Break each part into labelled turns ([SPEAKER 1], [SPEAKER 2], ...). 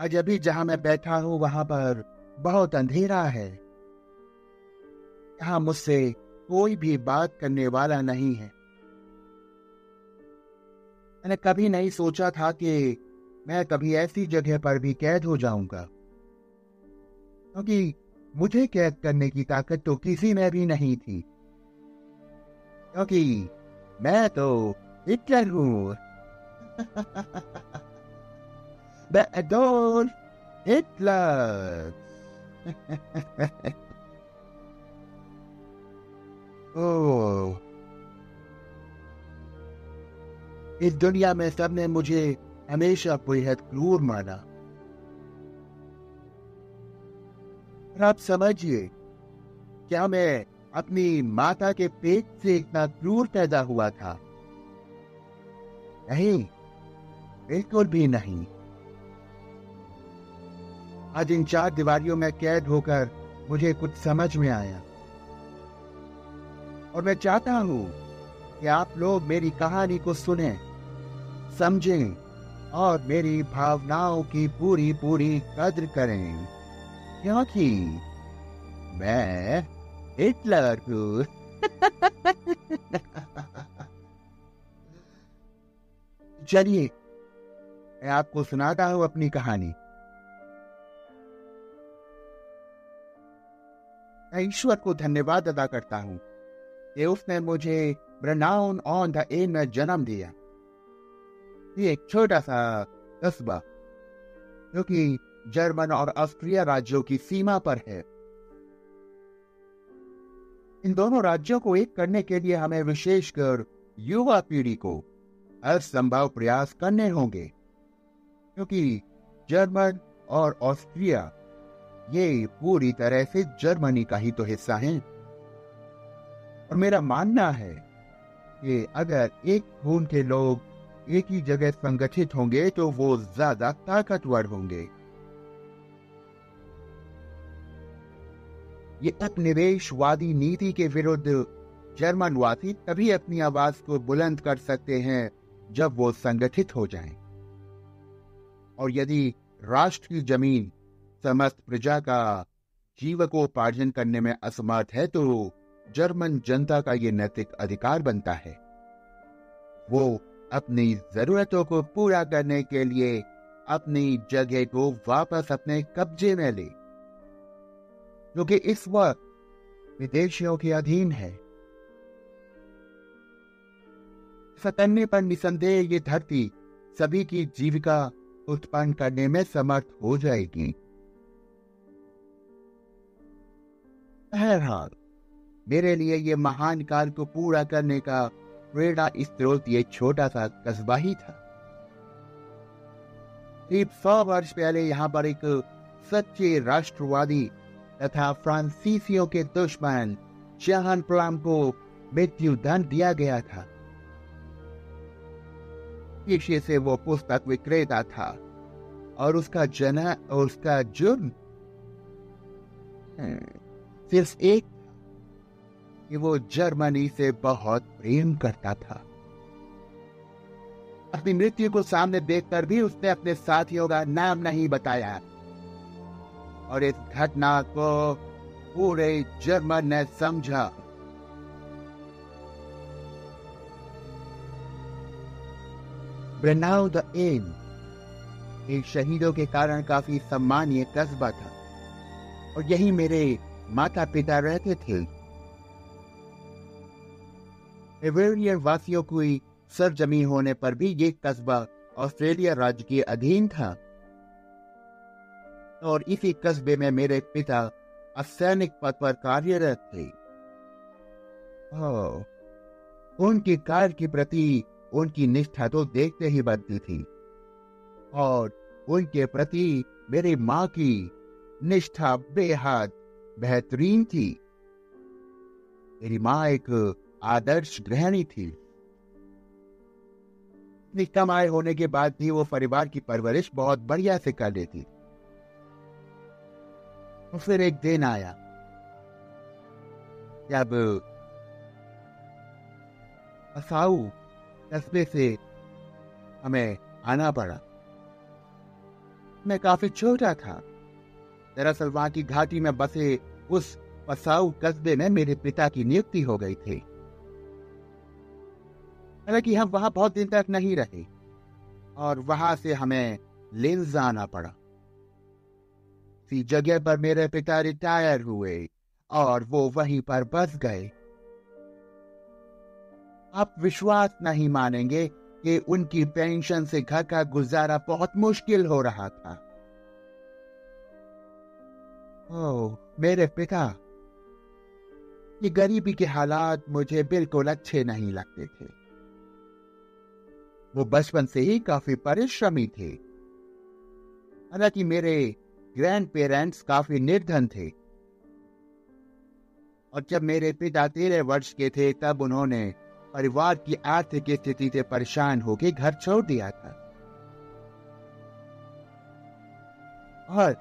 [SPEAKER 1] आज अभी जहाँ मैं बैठा हूँ, वहाँ पर बहुत अंधेरा है। यहाँ मुझसे कोई भी बात करने वाला नहीं है। मैंने कभी नहीं सोचा था कि मैं कभी ऐसी जगह पर भी कैद हो जाऊँगा। क्योंकि तो मुझे कैद करने की ताकत तो किसी में भी नहीं थी। क्योंकि मैं तो हिटलर हूँ। अडोल्फ हिटलर ओह इस दुनिया में सबने मुझे हमेशा बेहद क्रूर माना और आप समझिए क्या मैं अपनी माता के पेट से इतना क्रूर पैदा हुआ था नहीं बिल्कुल भी नहीं। आज इन चार दीवारियों में कैद होकर मुझे कुछ समझ में आया। और मैं चाहता हूँ कि आप लोग मेरी कहानी को सुने समझें और मेरी भावनाओं की पूरी पूरी कद्र करें। क्योंकि मैं हिटलर हूँ। चलिए मैं आपको सुनाता हूँ अपनी कहानी। मैं ईश्वर को धन्यवाद अदा करता हूँ कि उसने मुझे ब्रनाउन ऑन द एन में जन्म दिया। ये एक छोटा सा कस्बा, जो कि जर्मन और ऑस्ट्रिया राज्यों की सीमा पर है। इन दोनों राज्यों को एक करने के लिए हमें विशेषकर युवा पीढ़ी को हर संभव प्रयास करने होंगे। क्योंकि जर्मन और ऑस्ट्रिया, ये पूरी तरह से जर्मनी का ही तो हिस्सा है और मेरा मानना है कि अगर एक खून के लोग एक ही जगह संगठित होंगे तो वो ज़्यादा ताकतवर होंगे ये उपनिवेशवादी नीति के विरुद्ध जर्मनवासी तभी अपनी आवाज़ को बुलंद कर सकते हैं, जब वो संगठित हो जाएँ। और यदि राष्ट्र की ज़मीन समस्त प्रजा का जीवकोपार्जन करने में असमर्थ है तो जर्मन जनता का ये नैतिक अधिकार बनता है। वो अपनी जरूरतों को पूरा करने के लिए अपनी जगह को वापस अपने कब्जे में ले जो कि इस वक्त विदेशियों के अधीन है। करने पर निसंदेह ये धरती सभी की जीविका उत्पन्न करने में समर्थ हो जाएगी। बहरहाल, मेरे लिए ये महान कार्य को पूरा करने का प्रेरणा स्त्रोत ये छोटा सा कस्बा ही था। करीब सौ वर्ष पहले यहाँ पर एक सच्चे राष्ट्रवादी तथा फ्रांसीसियों के दुश्मन जहान प्लाम को मृत्यु दंड दिया गया था। पेशे से वो पुस्तक विक्रेता था और उसका जना और उसका जुर्म हम्म, सिर्फ़ एक कि वो जर्मनी से बहुत प्रेम करता था। अपनी मृत्यु को सामने देखकर भी उसने अपने साथियों का नाम नहीं बताया और इस घटना को पूरे जर्मन ने समझा। ब्रेनाउ द एन एक शहीदों के कारण काफ़ी सम्मानीय कस्बा था, और यही मेरे माता पिता रहते थे। एवेरियन वासियों की सरजमी होने पर भी ये कस्बा ऑस्ट्रेलिया राज्य के अधीन था। और इसी कस्बे में मेरे पिता असैनिक पद पर कार्यरत थे। उनकी कार्य के प्रति उनकी निष्ठा तो देखते ही बनती थी। और उनके प्रति मेरी माँ की निष्ठा बेहद बेहतरीन थी। मेरी माँ एक आदर्श गृहिणी थी। कम आय होने के बाद भी वो परिवार की परवरिश बहुत बढ़िया से कर लेती। तो फिर एक दिन आया। जब असाऊ कस्बे से। हमें आना पड़ा। मैं काफ़ी छोटा था। दरअसल वहाँ की घाटी में बसे उस पसाऊ कस्बे में मेरे पिता की नियुक्ति हो गई थी। हालाँकि हम वहाँ बहुत दिन तक नहीं रहे और वहाँ से हमें लिंज आना पड़ा। सी जगह पर मेरे पिता रिटायर हुए और वो वहीं पर बस गए। आप विश्वास नहीं मानेंगे कि उनकी पेंशन से घर का गुजारा बहुत मुश्किल हो रहा था। ओ, मेरे पिता। ये गरीबी के हालात मुझे बिल्कुल अच्छे नहीं लगते थे। वो बचपन से ही काफ़ी परिश्रमी थे। हालाँकि मेरे ग्रैंड पेरेंट्स काफ़ी निर्धन थे। और जब मेरे पिता तेरह वर्ष के थे तब उन्होंने परिवार की आर्थिक स्थिति से परेशान होकर घर छोड़ दिया था। और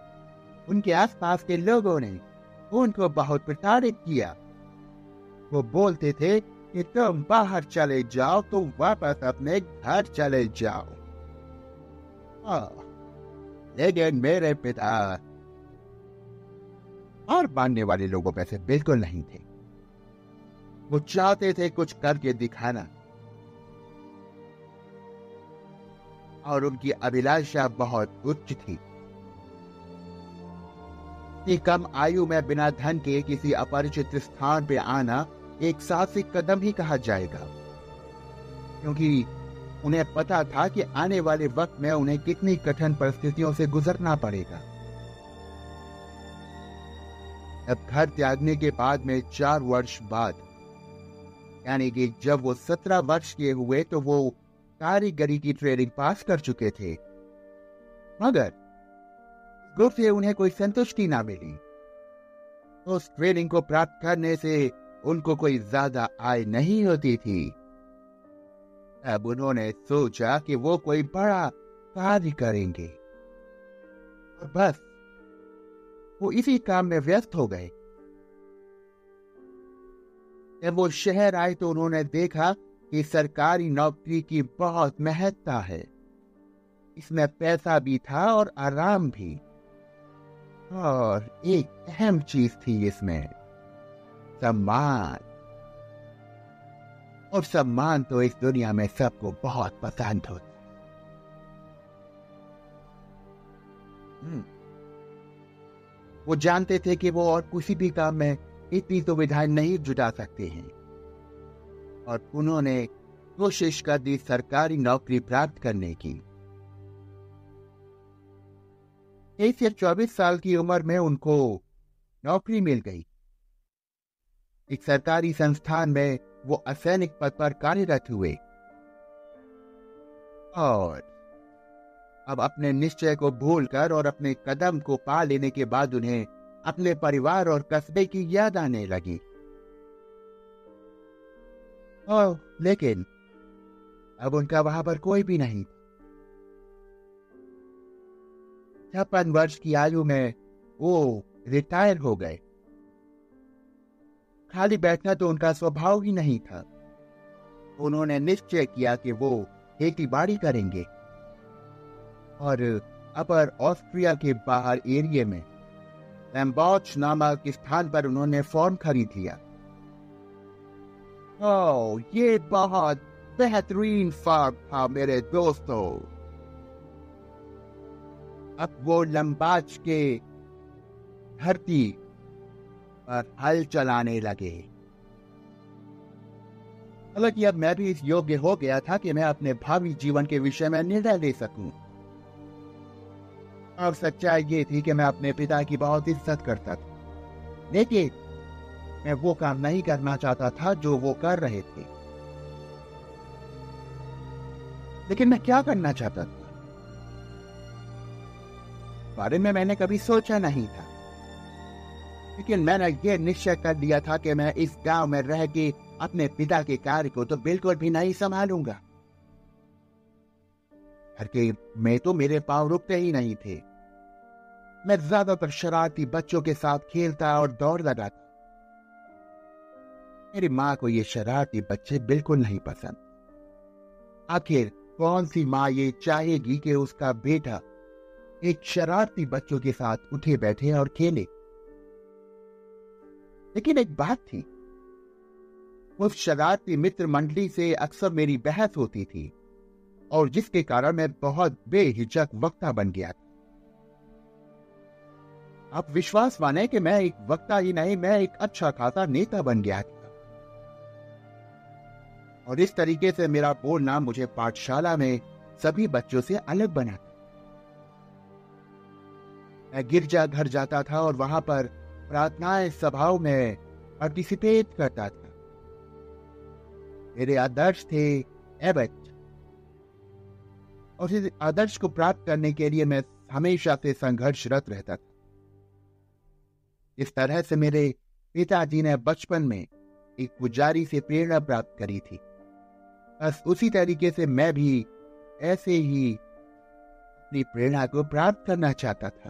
[SPEAKER 1] उनके आसपास के लोगों ने उनको बहुत प्रताड़ित किया। वो बोलते थे कि तुम बाहर चले जाओ तो वापस अपने घर चले जाओ। लेकिन मेरे पिता और मानने वाले लोगों में से बिल्कुल नहीं थे। वो चाहते थे कुछ करके दिखाना। और उनकी अभिलाषा बहुत उच्च थी। कम आयु में बिना धन के किसी अपरिचित स्थान पे आना एक साहसिक कदम ही कहा जाएगा। क्योंकि उन्हें पता था कि आने वाले वक्त में उन्हें कितनी कठिन परिस्थितियों से गुजरना पड़ेगा। अब घर त्यागने के बाद में चार वर्ष बाद यानी कि जब वो सत्रह वर्ष के हुए तो वो कारीगरी की ट्रेनिंग पास कर चुके थे। मगर गुर से उन्हें कोई संतुष्टि ना मिली। उस ट्रेनिंग को प्राप्त करने से उनको कोई ज़्यादा आय नहीं होती थी। अब उन्होंने सोचा कि वो कोई बड़ा कार्य करेंगे। और बस, वो इसी काम में व्यस्त हो गए। जब वो शहर आए तो उन्होंने देखा कि सरकारी नौकरी की बहुत महत्ता है। इसमें पैसा भी था और आराम भी। और एक अहम चीज़ थी इसमें, सम्मान। और सम्मान तो इस दुनिया में सबको बहुत पसंद होता हम्म। वो जानते थे कि वो और किसी भी काम में इतनी सुविधाएँ नहीं जुटा सकते हैं। और उन्होंने कोशिश कर दी सरकारी नौकरी प्राप्त करने की। तेईस या चौबीस साल की उम्र में उनको नौकरी मिल गई। एक सरकारी संस्थान में वो असैनिक पद पर कार्यरत हुए। और अब अपने निश्चय को भूलकर और अपने कदम को पा लेने के बाद उन्हें अपने परिवार और कस्बे की याद आने लगी। ओ, लेकिन अब उनका वहाँ पर कोई भी नहीं। छप्पन वर्ष की आयु में वो रिटायर हो गए। खाली बैठना तो उनका स्वभाव ही नहीं था। उन्होंने निश्चय किया कि वो खेती बाड़ी करेंगे। और अपर ऑस्ट्रिया के बाहर एरिया में लैम्बॉच नामक स्थान पर उन्होंने फॉर्म खरीद लिया? ओ, ये बहुत बेहतरीन फार्म था मेरे दोस्तों। अब वो लंबाच के धरती पर हल चलाने लगे। हालाँकि अब मैं भी इस योग्य हो गया था कि मैं अपने भावी जीवन के विषय में निर्णय ले सकूँ। और सच्चाई ये थी कि मैं अपने पिता की बहुत इज़्ज़त करता था। लेकिन मैं वो काम नहीं करना चाहता था जो वो कर रहे थे। लेकिन मैं क्या करना चाहता था? बारे में मैंने कभी सोचा नहीं था। लेकिन मैंने ये निश्चय कर लिया था कि मैं इस गाँव में रह के अपने पिता के कार्य को तो बिल्कुल भी नहीं संभालूँगा। घर के में तो मेरे पाँव रुकते ही नहीं थे। मैं ज़्यादातर शरारती बच्चों के साथ खेलता और दौड़ लगा मेरी माँ को ये शरारती बच्चे बिल्कुल नहीं पसंद। आखिर कौन सी माँ ये चाहेगी कि उसका बेटा एक शरारती बच्चों के साथ उठे, बैठे और खेले? लेकिन एक बात थी, उस शरारती मित्र मंडली से अक्सर मेरी बहस होती थी। और जिसके कारण मैं बहुत बेहिचक वक्ता बन गया आप विश्वास माने कि मैं एक वक्ता ही नहीं, मैं एक अच्छा खासा नेता बन गया था। और इस तरीके से मेरा बोलना मुझे पाठशाला में सभी बच्चों से अलग बना मैं गिरजा घर जाता था और वहाँ पर प्रार्थनाएँ सभाओं में पार्टिसिपेट करता था। मेरे आदर्श थे एबट और इस आदर्श को प्राप्त करने के लिए मैं हमेशा से संघर्षरत रहता था। इस तरह से मेरे पिताजी ने बचपन में एक पुजारी से प्रेरणा प्राप्त करी थी। बस उसी तरीके से मैं भी ऐसे ही अपनी प्रेरणा को प्राप्त करना चाहता था।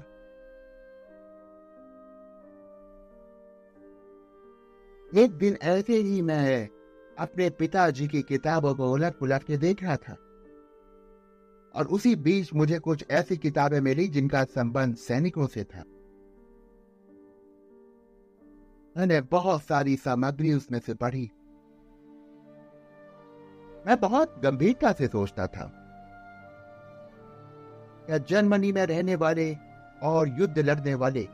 [SPEAKER 1] एक दिन ऐसे ही मैं अपने पिताजी की किताबों को उलट पुलट के देख रहा था। और उसी बीच मुझे कुछ ऐसी किताबें मिली जिनका संबंध सैनिकों से था। मैंने बहुत सारी सामग्री उसमें से पढ़ी। मैं बहुत गंभीरता से सोचता था क्या जर्मनी में रहने वाले और युद्ध लड़ने वाले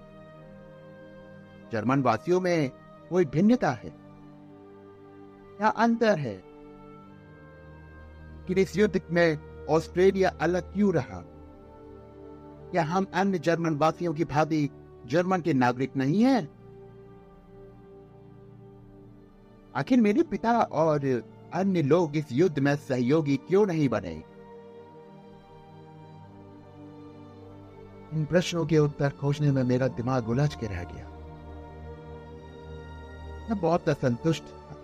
[SPEAKER 1] जर्मन वासियों में कोई भिन्नता है क्या अंतर है कि इस युद्ध में ऑस्ट्रेलिया अलग क्यों रहा? क्या हम अन्य जर्मन वासियों की भांति जर्मन के नागरिक नहीं हैं? आखिर मेरे पिता और अन्य लोग इस युद्ध में सहयोगी क्यों नहीं बने? इन प्रश्नों के उत्तर खोजने में मेरा दिमाग उलझ के रह गया। मैं बहुत असंतुष्ट था।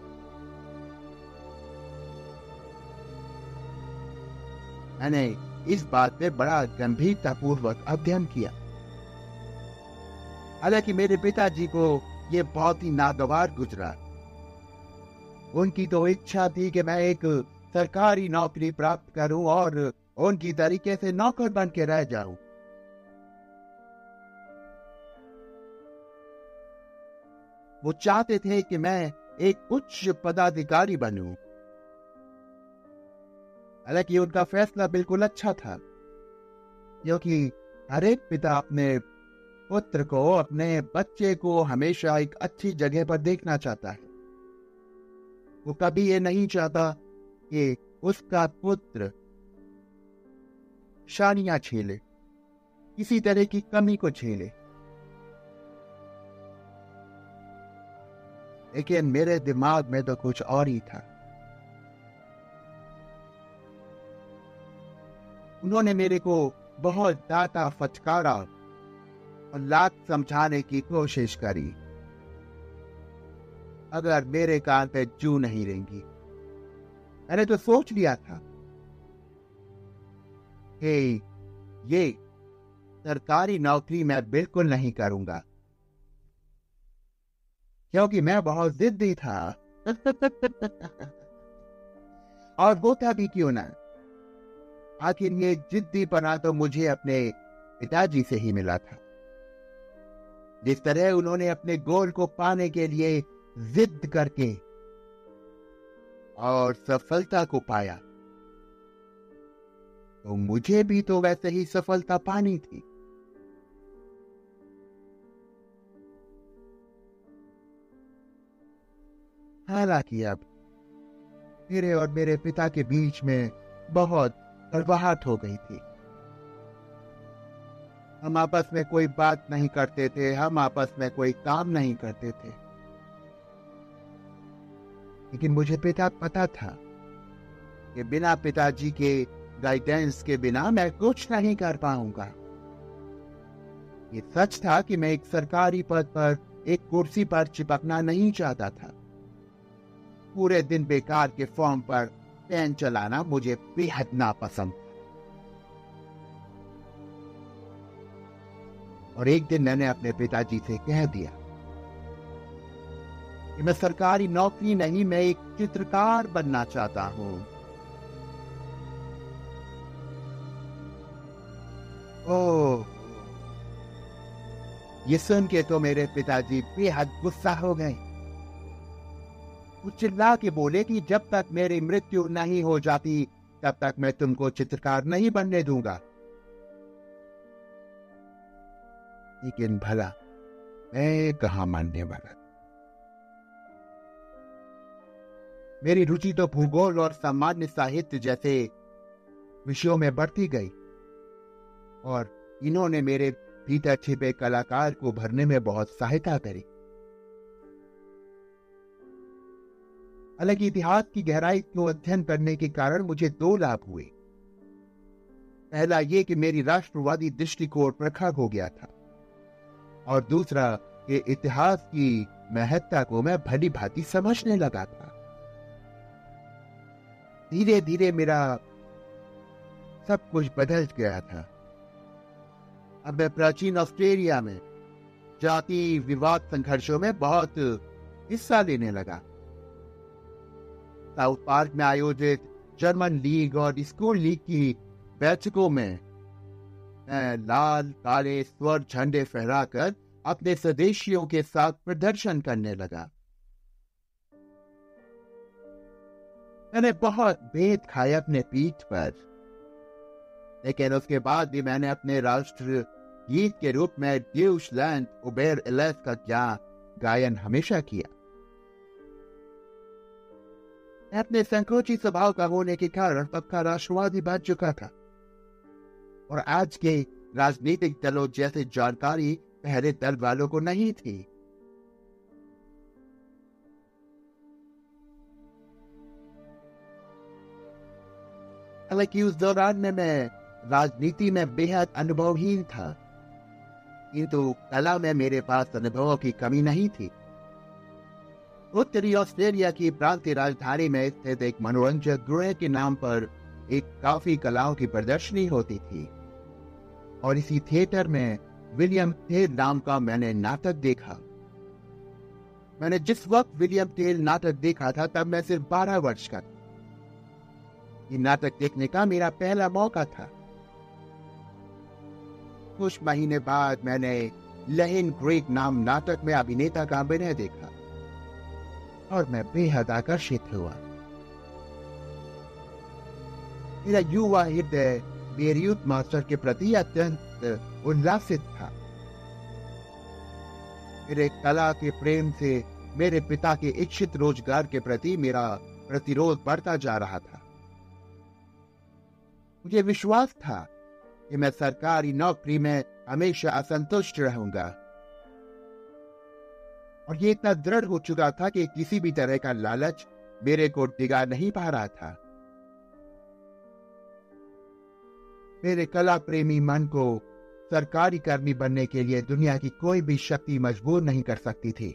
[SPEAKER 1] मैंने इस बात पे बड़ा गंभीरता पूर्वक अध्ययन किया। हालाँकि मेरे पिताजी को यह बहुत ही नागवार गुजरा। उनकी तो इच्छा थी कि मैं एक सरकारी नौकरी प्राप्त करूँ और उनकी तरीके से नौकर बन के रह जाऊँ। वो चाहते थे कि मैं एक उच्च पदाधिकारी बनूं। हालाँकि उनका फैसला बिल्कुल अच्छा था, क्योंकि हर एक पिता अपने पुत्र को, अपने बच्चे को हमेशा एक अच्छी जगह पर देखना चाहता है। वो कभी ये नहीं चाहता कि उसका पुत्र शानियाँ छेले, किसी तरह की कमी को छेले। लेकिन मेरे दिमाग में तो कुछ और ही था। उन्होंने मेरे को बहुत दाता फटकारा और लात समझाने की कोशिश करी। अगर मेरे कान पे जू नहीं रहेंगी मैंने तो सोच लिया था। हे, ये सरकारी नौकरी मैं बिल्कुल नहीं करूँगा। क्योंकि मैं बहुत जिद्दी था। और होता भी क्यों ना? आखिर ये जिद्दी पना तो मुझे अपने पिताजी से ही मिला था। जिस तरह उन्होंने अपने गोल को पाने के लिए जिद करके और सफलता को पाया तो मुझे भी तो वैसे ही सफलता पानी थी। हालाँकि अब मेरे और मेरे पिता के बीच में बहुत कड़वाहट हो गई थी। हम आपस में कोई बात नहीं करते थे, हम आपस में कोई काम नहीं करते थे। लेकिन मुझे पिता पता था कि बिना पिताजी के गाइडेंस के बिना मैं कुछ नहीं कर पाऊँगा। ये सच था कि मैं एक सरकारी पद पर, एक कुर्सी पर चिपकना नहीं चाहता था। पूरे दिन बेकार के फॉर्म पर पेन चलाना मुझे बेहद नापसंद। और एक दिन मैंने अपने पिताजी से कह दिया कि मैं सरकारी नौकरी नहीं, मैं एक चित्रकार बनना चाहता हूँ। ओ ये सुन के तो मेरे पिताजी बेहद गुस्सा हो गए। चिल्ला के बोले कि जब तक मेरी मृत्यु नहीं हो जाती, तब तक मैं तुमको चित्रकार नहीं बनने दूँगा। लेकिन भला, मैं कहा मानने वाला? मेरी रुचि तो भूगोल और सामान्य साहित्य जैसे विषयों में बढ़ती गई, और इन्होंने मेरे भीतर छिपे कलाकार को भरने में बहुत सहायता करी। हालाँकि इतिहास की गहराई को अध्ययन करने के कारण मुझे दो लाभ हुए। पहला ये कि मेरी राष्ट्रवादी दृष्टिकोण प्रखर हो गया था। और दूसरा कि इतिहास की महत्ता को मैं भली भांति समझने लगा था। धीरे धीरे मेरा सब कुछ बदल गया था। अब मैं प्राचीन ऑस्ट्रेलिया में जाति विवाद संघर्षों में बहुत हिस्सा लेने लगा। साउथ पार्क में आयोजित जर्मन लीग और स्कूल लीग की बैठकों में लाल, काले, स्वर, झंडे फहराकर अपने स्वदेशियों के साथ प्रदर्शन करने लगा। मैंने बहुत भेद खाए अपने पीठ पर, लेकिन उसके बाद भी मैंने अपने राष्ट्र गीत के रूप में ड्यूशलैंड उबेर एलेस का गायन हमेशा किया। अपने संकोची स्वभाव का होने के कारण पक्का राष्ट्रवादी बन चुका था। और आज के राजनीतिक दलों जैसे जानकारी पहले दल वालों को नहीं थी। हालाँकि उस दौरान में मैं राजनीति में बेहद अनुभवहीन था। किंतु कला में मेरे पास अनुभवों की कमी नहीं थी। उत्तरी ऑस्ट्रेलिया की प्रांतीय राजधानी में स्थित एक मनोरंजक गृह के नाम पर एक काफ़ी कलाओं की प्रदर्शनी होती थी। और इसी थिएटर में विलियम टेल नाम का मैंने नाटक देखा। मैंने जिस वक्त विलियम टेल नाटक देखा था, तब मैं सिर्फ़ बारह वर्ष का था। ये नाटक देखने का मेरा पहला मौका था। कुछ महीने बाद मैंने लहिन ग्रेक नाम नाटक में अभिनेता का अभिनय देखा। और मैं बेहद आकर्षित हुआ। मेरा युवा हृदय बेरियुत मास्टर के प्रति अत्यंत उल्लासित था। मेरे कला के प्रेम से मेरे पिता के इच्छित रोज़गार के प्रति मेरा प्रतिरोध बढ़ता जा रहा था। मुझे विश्वास था कि मैं सरकारी नौकरी में हमेशा असंतुष्ट रहूँगा। और ये इतना दृढ़ हो चुका था कि किसी भी तरह का लालच मेरे को डिगा नहीं पा रहा था। मेरे कला प्रेमी मन को सरकारी कर्मी बनने के लिए दुनिया की कोई भी शक्ति मजबूर नहीं कर सकती थी।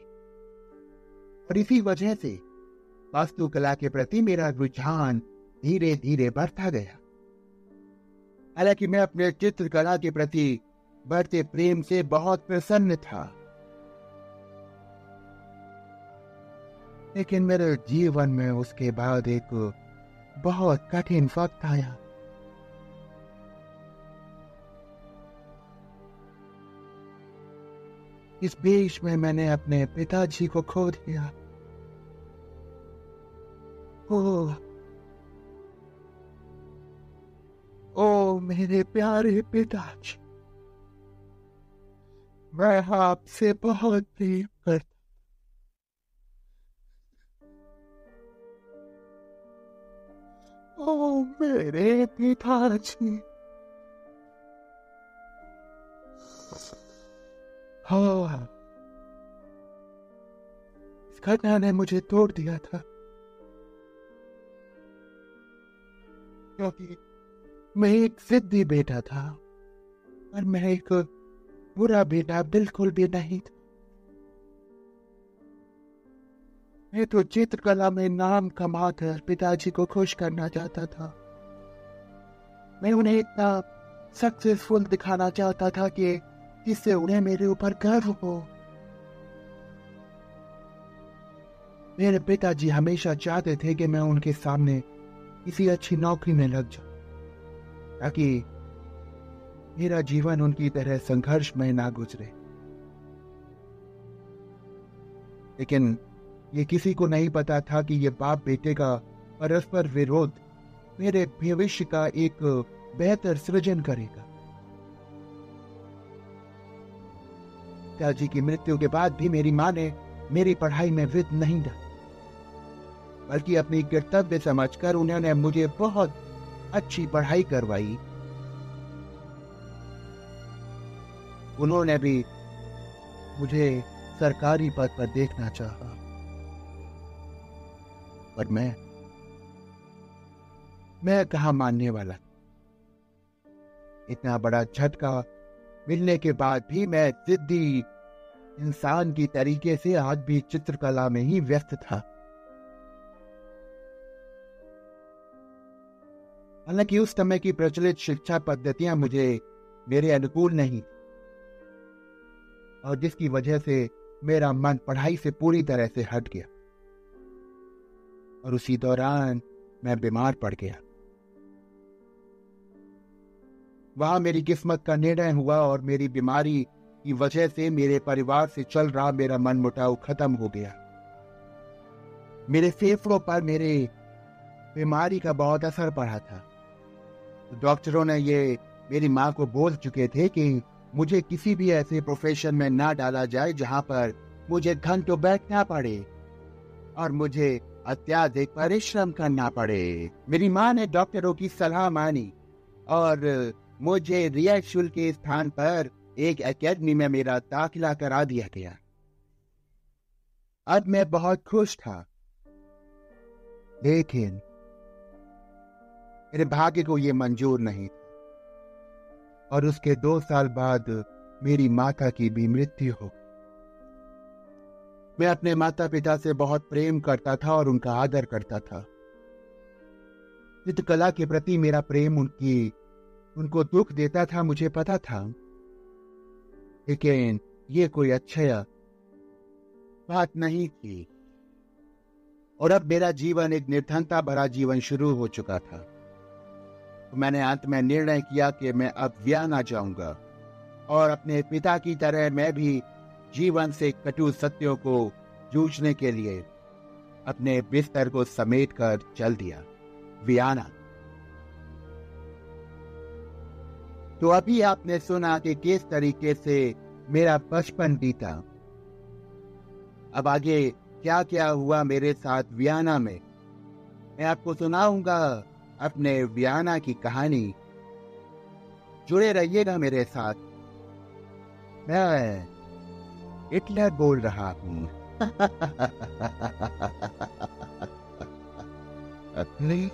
[SPEAKER 1] और इसी वजह से वास्तुकला के प्रति मेरा रुझान धीरे धीरे बढ़ता गया। हालाँकि मैं अपने चित्रकला के प्रति बढ़ते प्रेम से बहुत प्रसन्न था। लेकिन मेरे जीवन में उसके बाद एक बहुत कठिन वक्त आया। इस बीच में मैंने अपने पिताजी को खो दिया। ओ, ओ मेरे प्यारे पिताजी मैं आपसे बहुत प्रेम करता मेरे पिताजी हाँ घटना ने मुझे तोड़ दिया था क्योंकि मैं एक सिद्धि बेटा था और मैं एक बुरा बेटा बिल्कुल भी नहीं था मैं तो चित्रकला में नाम कमाकर पिताजी को खुश करना चाहता था मैं उन्हें इतना सक्सेसफुल दिखाना चाहता था कि जिससे उन्हें मेरे ऊपर गर्व हो। मेरे पिताजी हमेशा चाहते थे कि मैं उनके सामने किसी अच्छी नौकरी में लग जाऊँ, ताकि मेरा जीवन उनकी तरह संघर्ष में ना गुजरे। लेकिन ये किसी को नहीं पता था कि ये बाप बेटे का परस्पर विरोध मेरे भविष्य का एक बेहतर सृजन करेगा। पिताजी की मृत्यु के बाद भी मेरी माँ ने मेरी पढ़ाई में विद नहीं डाला बल्कि अपनी कर्तव्य समझकर उन्होंने मुझे बहुत अच्छी पढ़ाई करवाई। उन्होंने भी मुझे सरकारी पद पर देखना चाहा। पर मैं मैं कहा मानने वाला इतना बड़ा झटका मिलने के बाद भी मैं जिद्दी इंसान की तरीके से आज भी चित्रकला में ही व्यस्त था। हालाँकि उस समय की प्रचलित शिक्षा पद्धतियाँ मुझे, मेरे अनुकूल नहीं और जिसकी वजह से मेरा मन पढ़ाई से पूरी तरह से हट गया। और उसी दौरान मैं बीमार पड़ गया। वहाँ मेरी किस्मत का निर्णय हुआ और मेरी बीमारी की वजह से मेरे परिवार से चल रहा मेरा मन मुटाव खत्म हो गया। मेरे फेफड़ों पर मेरे बीमारी का बहुत असर पड़ा था। डॉक्टरों ने ये मेरी माँ को बोल चुके थे कि मुझे किसी भी ऐसे प्रोफेशन में ना डाला जाए जहाँ पर मुझे घंटों बैठना पड़े और मुझे अत्याधिक परिश्रम करना पड़े। मेरी माँ ने डॉक्टरों की सलाह मानी और मुझे रिया के स्थान पर एक एकेडमी में मेरा दाखिला करा दिया गया। अब मैं बहुत खुश था। लेकिन मेरे भाग्य को यह मंजूर नहीं था। और उसके दो साल बाद मेरी माता की भी मृत्यु हो गई। मैं अपने माता पिता से बहुत प्रेम करता था और उनका आदर करता था। चित्रकला के प्रति मेरा प्रेम उनकी उनको दुख देता था, मुझे पता था। लेकिन ये कोई अच्छा बात नहीं थी। और अब मेरा जीवन एक निर्धनता भरा जीवन शुरू हो चुका था। तो मैंने अंत में निर्णय किया कि मैं अब व्याना जाऊँगा। और अपने पिता की तरह मैं भी जीवन से कटु सत्यों को जूझने के लिए अपने बिस्तर को समेट कर चल दिया। वियाना तो अभी आपने सुना कि किस तरीके से मेरा बचपन बीता। अब आगे क्या क्या हुआ मेरे साथ वियाना में? मैं आपको सुनाऊँगा अपने वियाना की कहानी। जुड़े रहिएगा मेरे साथ। मैं हिटलर बोल रहा हूँ। नहीं